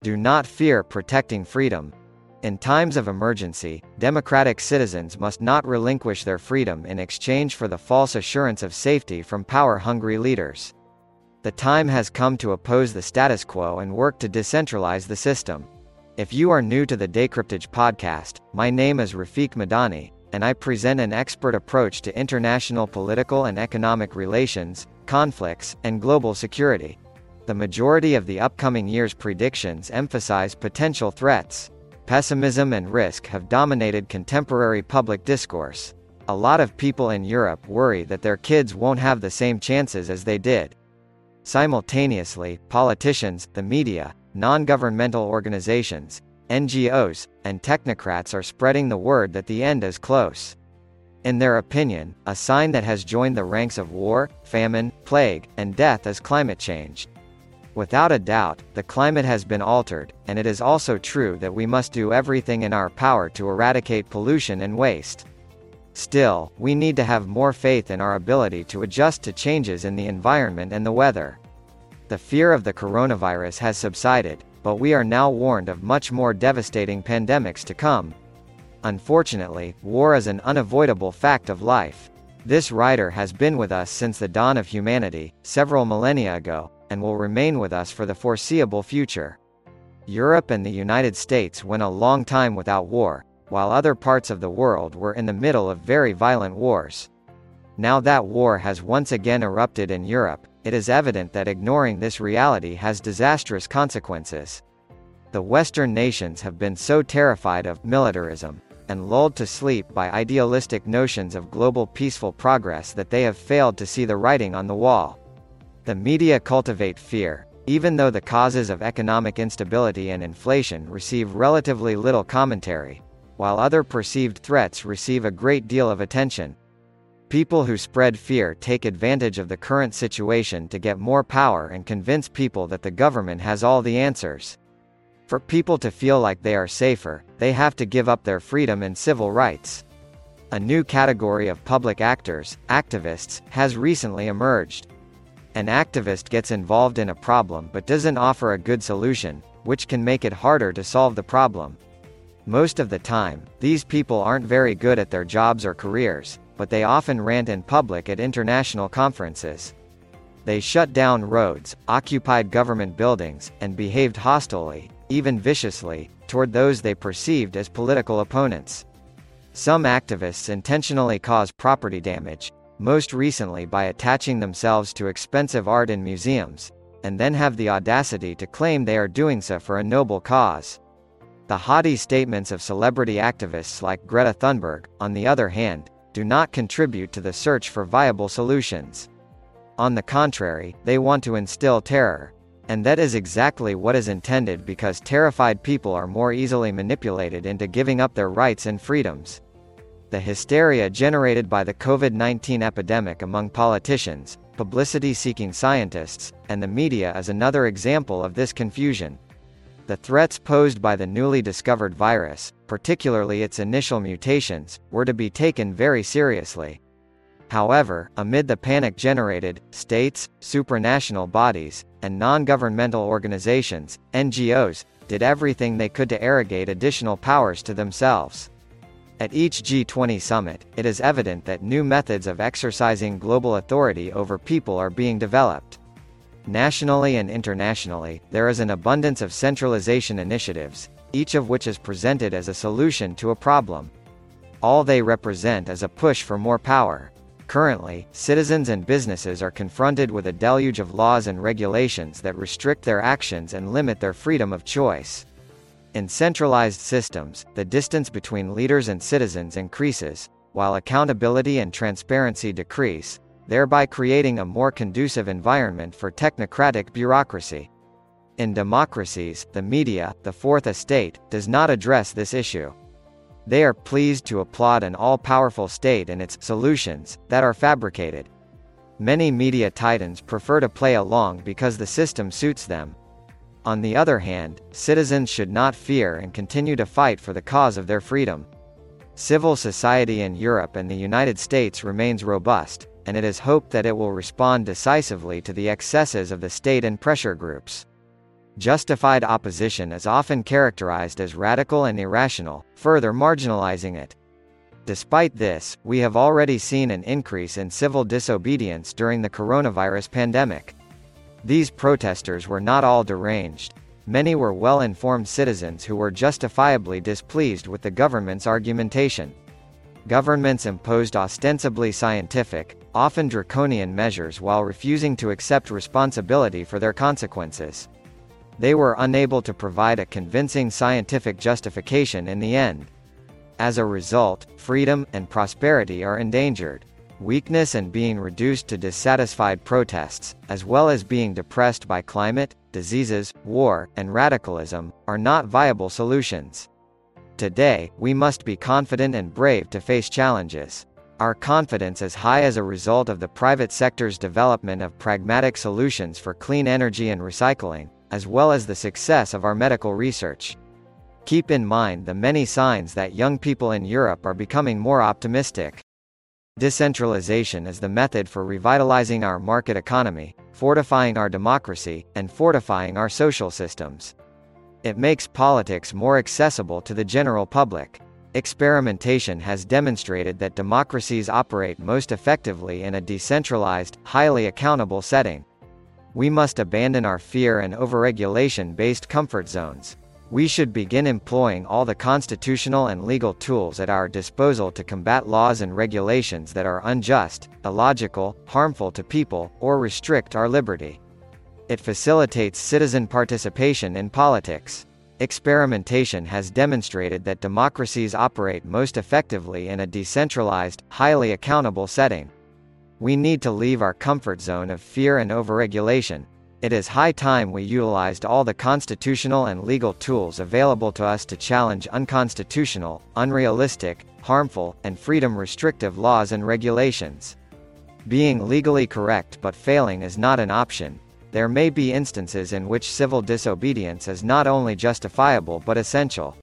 Do not fear protecting freedom. In times of emergency, democratic citizens must not relinquish their freedom in exchange for the false assurance of safety from power-hungry leaders. The time has come to oppose the status quo and work to decentralize the system. If you are new to the Decryptage podcast, my name is Rafiq Madani, and I present an expert approach to international political and economic relations, conflicts, and global security. The majority of the upcoming year's predictions emphasize potential threats. Pessimism and risk have dominated contemporary public discourse. A lot of people in Europe worry that their kids won't have the same chances as they did. Simultaneously, politicians, the media, non-governmental organizations, NGOs, and technocrats are spreading the word that the end is close. In their opinion, a sign that has joined the ranks of war, famine, plague, and death is climate change. Without a doubt, the climate has been altered, and it is also true that we must do everything in our power to eradicate pollution and waste. Still, we need to have more faith in our ability to adjust to changes in the environment and the weather. The fear of the coronavirus has subsided, but we are now warned of much more devastating pandemics to come. Unfortunately, war is an unavoidable fact of life. This writer has been with us since the dawn of humanity, several millennia ago, and will remain with us for the foreseeable future. Europe and the United States went a long time without war, while other parts of the world were in the middle of very violent wars. Now that war has once again erupted in Europe, it is evident that ignoring this reality has disastrous consequences. The Western nations have been so terrified of militarism, and lulled to sleep by idealistic notions of global peaceful progress that they have failed to see the writing on the wall. The media cultivate fear, even though the causes of economic instability and inflation receive relatively little commentary, while other perceived threats receive a great deal of attention. People who spread fear take advantage of the current situation to get more power and convince people that the government has all the answers. For people to feel like they are safer, they have to give up their freedom and civil rights. A new category of public actors, activists, has recently emerged. An activist gets involved in a problem but doesn't offer a good solution, which can make it harder to solve the problem. Most of the time, these people aren't very good at their jobs or careers, but they often rant in public at international conferences. They shut down roads, occupied government buildings, and behaved hostilely, even viciously, toward those they perceived as political opponents. Some activists intentionally cause property damage, most recently by attaching themselves to expensive art in museums, and then have the audacity to claim they are doing so for a noble cause. The haughty statements of celebrity activists like Greta Thunberg, on the other hand, do not contribute to the search for viable solutions. On the contrary, they want to instill terror. And that is exactly what is intended because terrified people are more easily manipulated into giving up their rights and freedoms. The hysteria generated by the COVID-19 epidemic among politicians, publicity-seeking scientists, and the media is another example of this confusion. The threats posed by the newly discovered virus, particularly its initial mutations, were to be taken very seriously. However, amid the panic generated, states, supranational bodies, and non-governmental organizations, NGOs, did everything they could to arrogate additional powers to themselves. At each G20 summit, it is evident that new methods of exercising global authority over people are being developed. Nationally and internationally, there is an abundance of centralization initiatives, each of which is presented as a solution to a problem. All they represent is a push for more power. Currently, citizens and businesses are confronted with a deluge of laws and regulations that restrict their actions and limit their freedom of choice. In centralized systems, the distance between leaders and citizens increases, while accountability and transparency decrease, thereby creating a more conducive environment for technocratic bureaucracy. In democracies, the media, the fourth estate, does not address this issue. They are pleased to applaud an all-powerful state and its solutions that are fabricated. Many media titans prefer to play along because the system suits them, on the other hand, citizens should not fear and continue to fight for the cause of their freedom. Civil society in Europe and the United States remains robust, and it is hoped that it will respond decisively to the excesses of the state and pressure groups. Justified opposition is often characterized as radical and irrational, further marginalizing it. Despite this, we have already seen an increase in civil disobedience during the coronavirus pandemic. These protesters were not all deranged. Many were well-informed citizens who were justifiably displeased with the government's argumentation. Governments imposed ostensibly scientific, often draconian measures while refusing to accept responsibility for their consequences they were unable to provide a convincing scientific justification in the end. As a result, freedom and prosperity are endangered. Weakness and being reduced to dissatisfied protests, as well as being depressed by climate, diseases, war, and radicalism, are not viable solutions. Today, we must be confident and brave to face challenges. Our confidence is high as a result of the private sector's development of pragmatic solutions for clean energy and recycling, as well as the success of our medical research. Keep in mind the many signs that young people in Europe are becoming more optimistic. Decentralization is the method for revitalizing our market economy, fortifying our democracy, and fortifying our social systems. It makes politics more accessible to the general public. Experimentation has demonstrated that democracies operate most effectively in a decentralized, highly accountable setting. We must abandon our fear and overregulation based comfort zones. We should begin employing all the constitutional and legal tools at our disposal to combat laws and regulations that are unjust, illogical, harmful to people, or restrict our liberty. It facilitates citizen participation in politics. Experimentation has demonstrated that democracies operate most effectively in a decentralized, highly accountable setting. We need to leave our comfort zone of fear and overregulation. It is high time we utilized all the constitutional and legal tools available to us to challenge unconstitutional, unrealistic, harmful, and freedom-restrictive laws and regulations. Being legally correct but failing is not an option. There may be instances in which civil disobedience is not only justifiable but essential.